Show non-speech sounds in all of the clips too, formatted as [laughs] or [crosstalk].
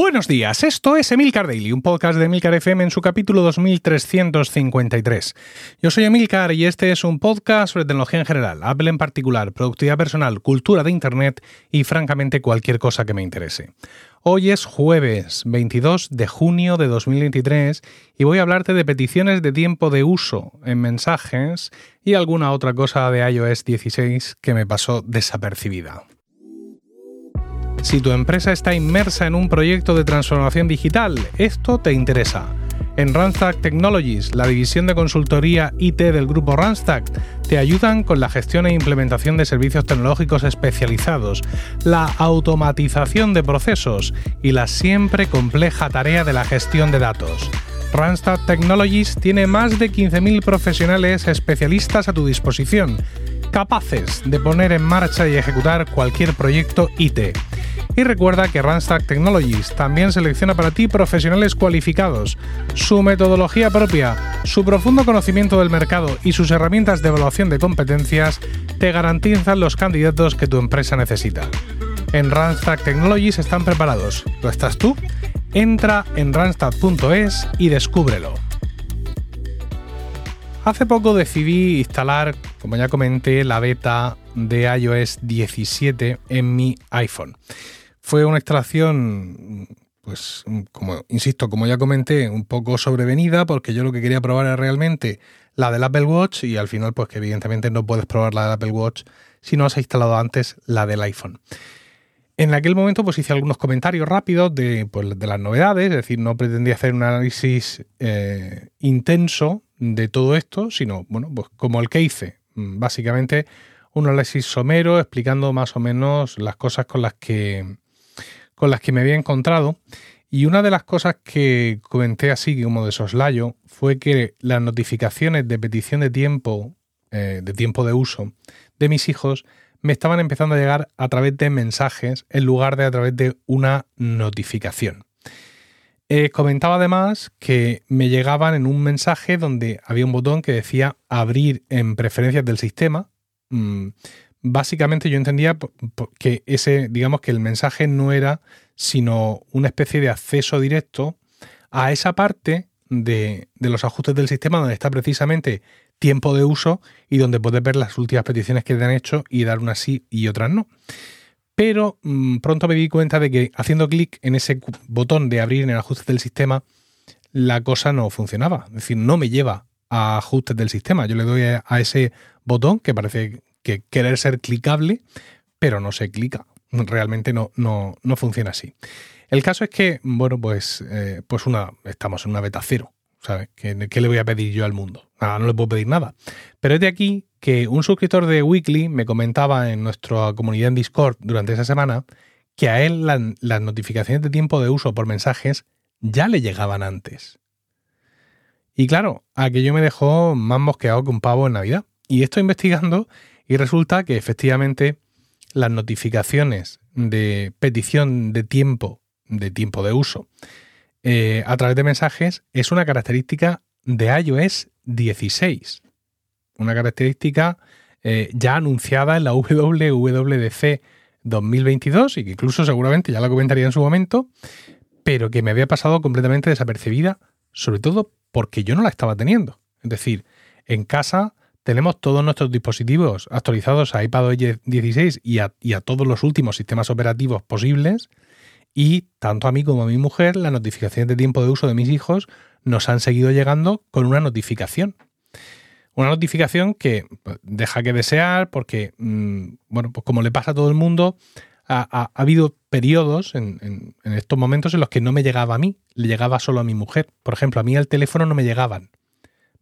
Buenos días, esto es Emilcar Daily, un podcast de Emilcar FM en su capítulo 2353. Yo soy Emilcar y este es un podcast sobre tecnología en general, Apple en particular, productividad personal, cultura de Internet y francamente cualquier cosa que me interese. Hoy es jueves 22 de junio de 2023 y voy a hablarte de peticiones de tiempo de uso en mensajes y alguna otra cosa de iOS 16 que me pasó desapercibida. Si tu empresa está inmersa en un proyecto de transformación digital, esto te interesa. En Randstad Technologies, la división de consultoría IT del grupo Randstad, te ayudan con la gestión e implementación de servicios tecnológicos especializados, la automatización de procesos y la siempre compleja tarea de la gestión de datos. Randstad Technologies tiene más de 15.000 profesionales especialistas a tu disposición, capaces de poner en marcha y ejecutar cualquier proyecto IT. Y recuerda que Randstad Technologies también selecciona para ti profesionales cualificados. Su metodología propia, su profundo conocimiento del mercado y sus herramientas de evaluación de competencias te garantizan los candidatos que tu empresa necesita. En Randstad Technologies están preparados. ¿Lo estás tú? Entra en randstad.es y descúbrelo. Hace poco decidí instalar, como ya comenté, la beta de iOS 17 en mi iPhone. Fue una instalación, pues, como insisto, como ya comenté, un poco sobrevenida, porque yo lo que quería probar era realmente la del Apple Watch y al final, pues que evidentemente no puedes probar la del Apple Watch si no has instalado antes la del iPhone. En aquel momento pues hice algunos comentarios rápidos de, pues, de las novedades, es decir, no pretendía hacer un análisis eh, intenso de todo esto, sino, bueno, pues como el que hice, básicamente un análisis somero explicando más o menos las cosas con las que con las que me había encontrado. Y una de las cosas que comenté así como de soslayo fue que las notificaciones de petición de tiempo, eh, de tiempo de uso de mis hijos, me estaban empezando a llegar a través de mensajes en lugar de a través de una notificación. Eh, comentaba además que me llegaban en un mensaje donde había un botón que decía abrir en preferencias del sistema. Mm, básicamente yo entendía que ese, digamos que el mensaje no era sino una especie de acceso directo a esa parte de, los ajustes del sistema donde está precisamente tiempo de uso y donde puedes ver las últimas peticiones que te han hecho y dar unas sí y otras no. Pero mm, pronto me di cuenta de que haciendo clic en ese botón de abrir en el ajuste del sistema, la cosa no funcionaba. Es decir, no me lleva a ajustes del sistema. Yo le doy a ese botón que parece que querer ser clicable, pero no se clica. Realmente no, no, no funciona así. El caso es que, bueno, pues, eh, pues una, estamos en una beta cero. ¿Sabes? ¿Qué, le voy a pedir yo al mundo? Nada, no le puedo pedir nada. Pero es de aquí que un suscriptor de Weekly me comentaba en nuestra comunidad en Discord durante esa semana que a él las notificaciones de tiempo de uso por mensajes ya le llegaban antes. Y claro, aquello me dejó más mosqueado que un pavo en Navidad. Y estoy investigando y resulta que efectivamente las notificaciones de petición de tiempo, de tiempo de uso, eh, a través de mensajes es una característica de iOS 16. Una característica eh, ya anunciada en la WWDC 2022 y que incluso seguramente ya la comentaría en su momento, pero que me había pasado completamente desapercibida, sobre todo porque yo no la estaba teniendo. Es decir, en casa tenemos todos nuestros dispositivos actualizados a iPadOS 16 y a, todos los últimos sistemas operativos posibles. Y tanto a mí como a mi mujer, las notificaciones de tiempo de uso de mis hijos nos han seguido llegando con una notificación. Una notificación que deja que desear porque, mm, bueno, pues como le pasa a todo el mundo, ha, habido periodos en, en, estos momentos en los que no me llegaba a mí, le llegaba solo a mi mujer. Por ejemplo, a mí al teléfono no me llegaban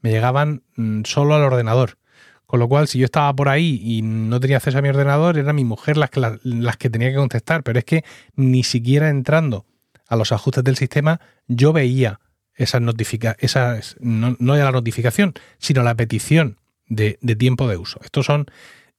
me llegaban mm, solo al ordenador. Con lo cual, si yo estaba por ahí y no tenía acceso a mi ordenador, era mi mujer las que, las, que tenía que contestar. Pero es que ni siquiera entrando a los ajustes del sistema, yo veía esas notificaciones, no, ya la notificación, sino la petición de, tiempo de uso. Estos son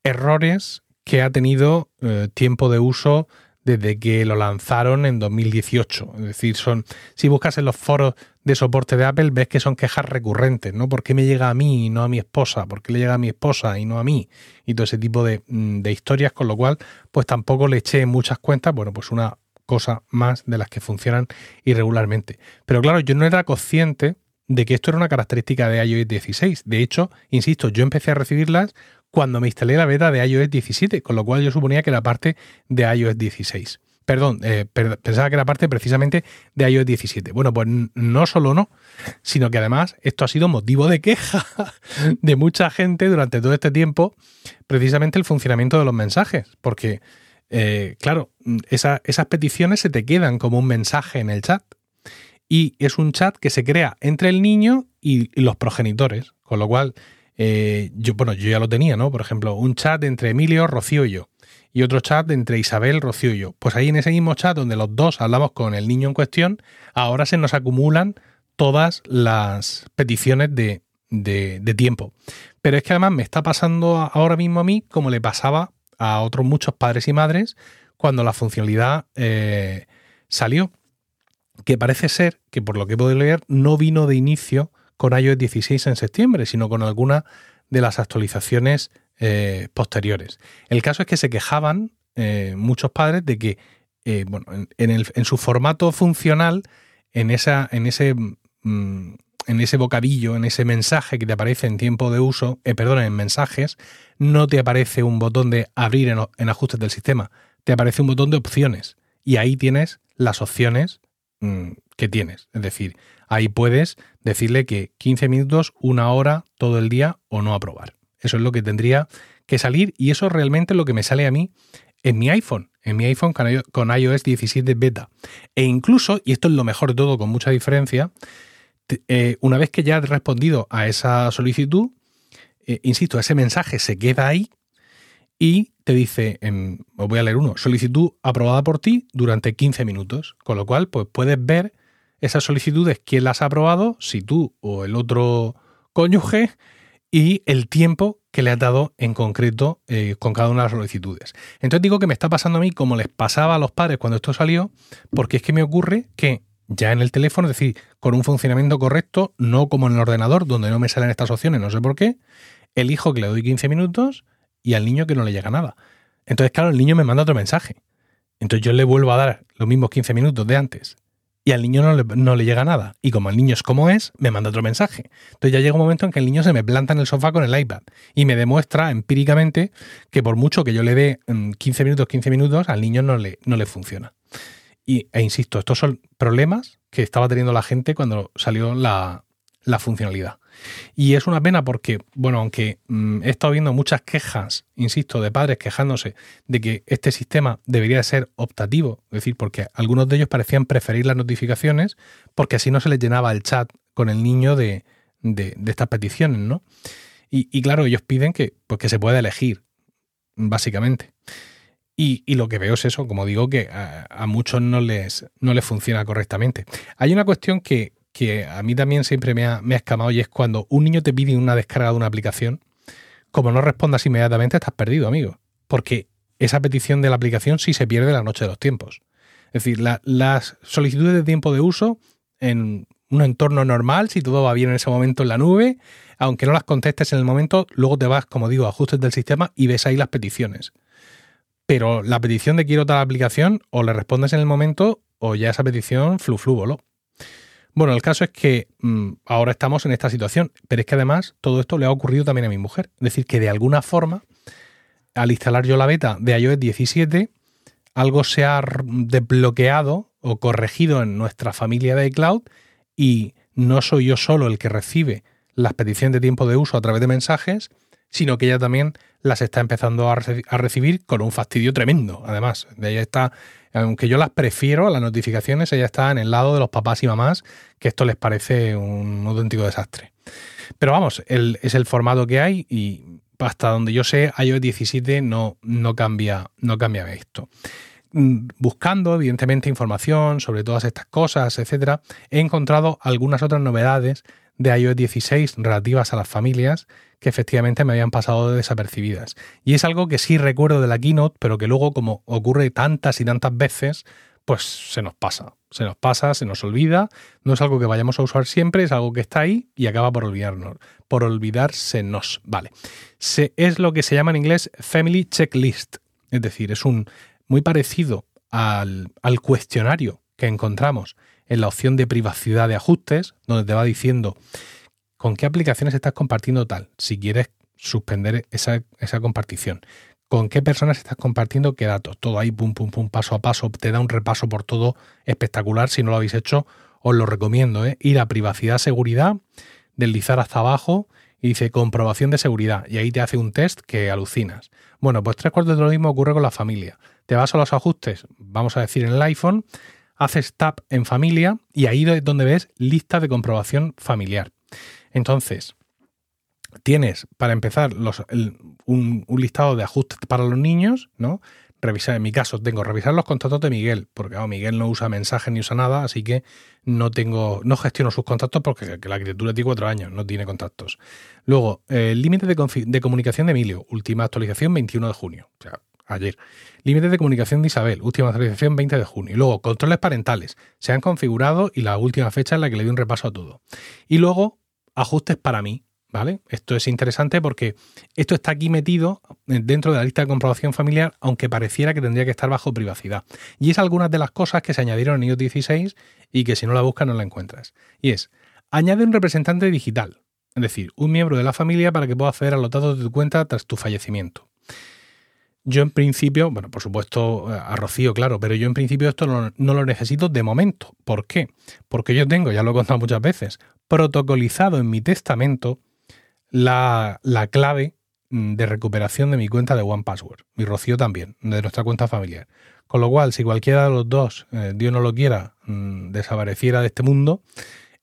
errores que ha tenido eh, tiempo de uso desde que lo lanzaron en 2018. Es decir, son si buscas en los foros de soporte de Apple, ves que son quejas recurrentes, ¿no? ¿Por qué me llega a mí y no a mi esposa? ¿Por qué le llega a mi esposa y no a mí? Y todo ese tipo de, mm, de historias, con lo cual, pues tampoco le eché muchas cuentas. Bueno, pues una cosa más de las que funcionan irregularmente. Pero claro, yo no era consciente de que esto era una característica de iOS 16. De hecho, insisto, yo empecé a recibirlas cuando me instalé la beta de iOS 17, con lo cual yo suponía que era parte de iOS 16. Perdón, eh, pensaba que era parte precisamente de iOS 17. Bueno, pues no solo no, sino que además esto ha sido motivo de queja [laughs] de mucha gente durante todo este tiempo, precisamente el funcionamiento de los mensajes, porque, eh, claro, esas peticiones se te quedan como un mensaje en el chat y es un chat que se crea entre el niño y, los progenitores, con lo cual eh, yo, bueno, yo ya lo tenía, ¿no? Por ejemplo, un chat entre Emilio, Rocío y yo, y otro chat entre Isabel, Rocío y yo. Pues ahí en ese mismo chat donde los dos hablamos con el niño en cuestión, ahora se nos acumulan todas las peticiones de, tiempo. Pero es que además me está pasando ahora mismo a mí como le pasaba a otros muchos padres y madres cuando la funcionalidad eh, salió que parece ser que por lo que puedo leer no vino de inicio con iOS 16 en septiembre, sino con alguna de las actualizaciones eh, posteriores. El caso es que se quejaban eh, muchos padres de que, eh, bueno, en, su formato funcional, en, esa, en, ese, mm, en ese bocadillo, en ese mensaje que te aparece en tiempo de uso, perdón, en mensajes, no te aparece un botón de abrir en ajustes del sistema, te aparece un botón de opciones. Y ahí tienes las opciones Mm, que tienes. Es decir, ahí puedes decirle que 15 minutos, una hora, todo el día o no aprobar. Eso es lo que tendría que salir y eso realmente es lo que me sale a mí en mi iPhone, en mi iPhone con iOS 17 beta. E incluso, y esto es lo mejor de todo con mucha diferencia, eh, una vez que ya has respondido a esa solicitud, eh, insisto, ese mensaje se queda ahí y te dice, os voy a leer uno, solicitud aprobada por ti durante 15 minutos, con lo cual pues puedes ver esas solicitudes, quién las ha aprobado, si tú o el otro cónyuge, y el tiempo que le has dado en concreto eh, con cada una de las solicitudes. Entonces digo que me está pasando a mí como les pasaba a los padres cuando esto salió, porque es que me ocurre que ya en el teléfono, es decir, con un funcionamiento correcto, no como en el ordenador, donde no me salen estas opciones, no sé por qué, elijo que le doy 15 minutos y al niño que no le llega nada. Entonces, claro, el niño me manda otro mensaje. Entonces yo le vuelvo a dar los mismos 15 minutos de antes y al niño no le, llega nada. Y como el niño es como es, me manda otro mensaje. Entonces ya llega un momento en que el niño se me planta en el sofá con el iPad y me demuestra empíricamente que por mucho que yo le dé 15 mm, minutos, 15 minutos, al niño no le, no le funciona. Y, e insisto, estos son problemas que estaba teniendo la gente cuando salió la, la funcionalidad. Y es una pena porque, bueno, aunque mm, he estado viendo muchas quejas, insisto, de padres quejándose de que este sistema debería ser optativo, es decir, porque algunos de ellos parecían preferir las notificaciones porque así no se les llenaba el chat con el niño de, estas peticiones, ¿no? Y, claro, ellos piden que, pues, se pueda elegir, básicamente. Y, lo que veo es eso, como digo, que a, muchos no les, no les funciona correctamente. Hay una cuestión que, que a mí también siempre me ha, escamado y es cuando un niño te pide una descarga de una aplicación, como no respondas inmediatamente, estás perdido, amigo. Porque esa petición de la aplicación sí se pierde la noche de los tiempos. Es decir, las solicitudes de tiempo de uso en un entorno normal, si todo va bien en ese momento en la nube, aunque no las contestes en el momento, luego te vas, como digo, a ajustes del sistema y ves ahí las peticiones. Pero la petición de quiero tal aplicación, o le respondes en el momento, o ya esa petición flu flu voló. Bueno, el caso es que mm, ahora estamos en esta situación, pero es que además todo esto le ha ocurrido también a mi mujer. Es decir, que de alguna forma, al instalar yo la beta de iOS 17, algo se ha desbloqueado o corregido en nuestra familia de iCloud y no soy yo solo el que recibe las peticiones de tiempo de uso a través de mensajes, sino que ella también las está empezando a, recibir con un fastidio tremendo. Además, de ella está aunque yo las prefiero, las notificaciones, ellas están en el lado de los papás y mamás, que esto les parece un auténtico desastre. Pero vamos, es el formato que hay y hasta donde yo sé, iOS 17 no, no, cambia, no cambia esto. Mm, buscando, evidentemente, información sobre todas estas cosas, etcétera, he encontrado algunas otras novedades de iOS 16 relativas a las familias que efectivamente me habían pasado desapercibidas. Y es algo que sí recuerdo de la keynote, pero que luego como ocurre tantas y tantas veces, pues se nos pasa. Se nos pasa, se nos olvida. No es algo que vayamos a usar siempre, es algo que está ahí y acaba por olvidarnos. Por olvidársenos. Vale. Se, es lo que se llama en inglés Family Checklist. Es decir, es un muy parecido al, al cuestionario que encontramos en la opción de privacidad de ajustes, donde te va diciendo con qué aplicaciones estás compartiendo tal, si quieres suspender esa, esa compartición, con qué personas estás compartiendo qué datos, todo ahí, pum, pum, pum, paso a paso, te da un repaso por todo espectacular, si no lo habéis hecho, os lo recomiendo, ¿eh? ir a privacidad, seguridad, deslizar hasta abajo y dice comprobación de seguridad y ahí te hace un test que alucinas. Bueno, pues tres cuartos de lo mismo ocurre con la familia. Te vas a los ajustes, vamos a decir en el iPhone, haces tap en familia y ahí es donde ves lista de comprobación familiar. Entonces, tienes para empezar un, listado de ajustes para los niños, ¿no? Revisar, en mi caso, tengo revisar los contactos de Miguel, porque Miguel no usa mensajes ni usa nada, así que no tengo, no gestiono sus contactos porque la criatura tiene cuatro años, no tiene contactos. Luego, el límite de, de, comunicación de Emilio, última actualización 21 de junio. O sea, ayer. Límites de comunicación de Isabel, última actualización 20 de junio. Y luego, controles parentales, se han configurado y la última fecha en la que le di un repaso a todo. Y luego, ajustes para mí, ¿vale? Esto es interesante porque esto está aquí metido dentro de la lista de comprobación familiar, aunque pareciera que tendría que estar bajo privacidad. Y es algunas de las cosas que se añadieron en iOS 16 y que si no la buscas no la encuentras. Y es, añade un representante digital, es decir, un miembro de la familia para que pueda acceder a los datos de tu cuenta tras tu fallecimiento. Yo en principio, bueno, por supuesto a Rocío, claro, pero yo en principio esto no, lo necesito de momento. ¿Por qué? Porque yo tengo, ya lo he contado muchas veces, protocolizado en mi testamento la, clave mm, de recuperación de mi cuenta de One Password. Mi Rocío también, de nuestra cuenta familiar. Con lo cual, si cualquiera de los dos, eh, Dios no lo quiera, mm, desapareciera de este mundo,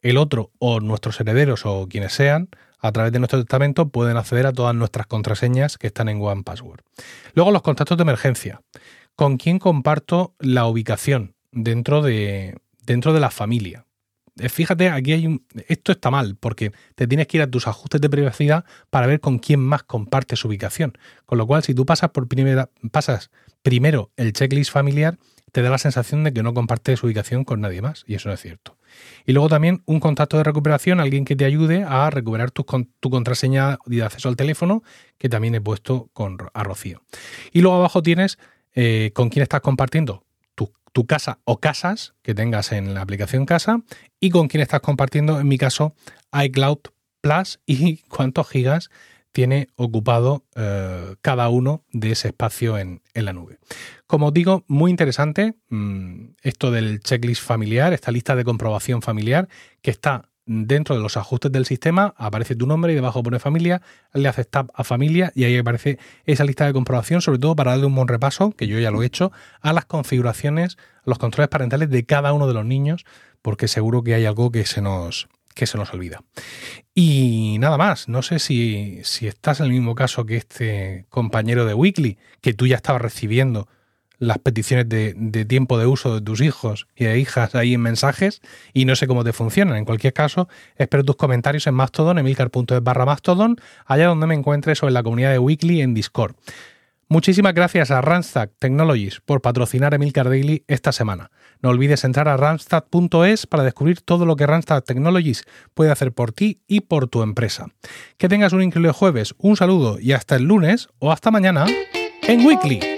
el otro o nuestros herederos o quienes sean, a través de nuestro testamento pueden acceder a todas nuestras contraseñas que están en One Password. Luego los contactos de emergencia. ¿Con quién comparto la ubicación dentro de, dentro de la familia? Eh, fíjate, aquí hay un, esto está mal porque te tienes que ir a tus ajustes de privacidad para ver con quién más compartes ubicación. Con lo cual, si tú pasas por primera, pasas primero el checklist familiar, te da la sensación de que no compartes ubicación con nadie más y eso no es cierto. Y luego también un contacto de recuperación, alguien que te ayude a recuperar tu, tu contraseña de acceso al teléfono, que también he puesto con, a Rocío. Y luego abajo tienes eh, con quién estás compartiendo tu, tu, casa o casas que tengas en la aplicación casa y con quién estás compartiendo, en mi caso, iCloud Plus y [laughs] cuántos gigas tiene ocupado eh, cada uno de ese espacio en, la nube. Como digo, muy interesante mm, esto del checklist familiar, esta lista de comprobación familiar que está dentro de los ajustes del sistema, aparece tu nombre y debajo pone familia, le haces tab a familia y ahí aparece esa lista de comprobación, sobre todo para darle un buen repaso, que yo ya lo he hecho, a las configuraciones, a los controles parentales de cada uno de los niños, porque seguro que hay algo que se nos, que se nos olvida. Y nada más, no sé si, estás en el mismo caso que este compañero de Weekly, que tú ya estabas recibiendo las peticiones de, tiempo de uso de tus hijos y de hijas ahí en mensajes y no sé cómo te funcionan. En cualquier caso, espero tus comentarios en Mastodon, emilcar.es barra Mastodon, allá donde me encuentres o en la comunidad de Weekly en Discord. Muchísimas gracias a Randstad Technologies por patrocinar Emilcar Daily esta semana. No olvides entrar a randstad.es para descubrir todo lo que Randstad Technologies puede hacer por ti y por tu empresa. Que tengas un increíble jueves, un saludo y hasta el lunes o hasta mañana en Weekly.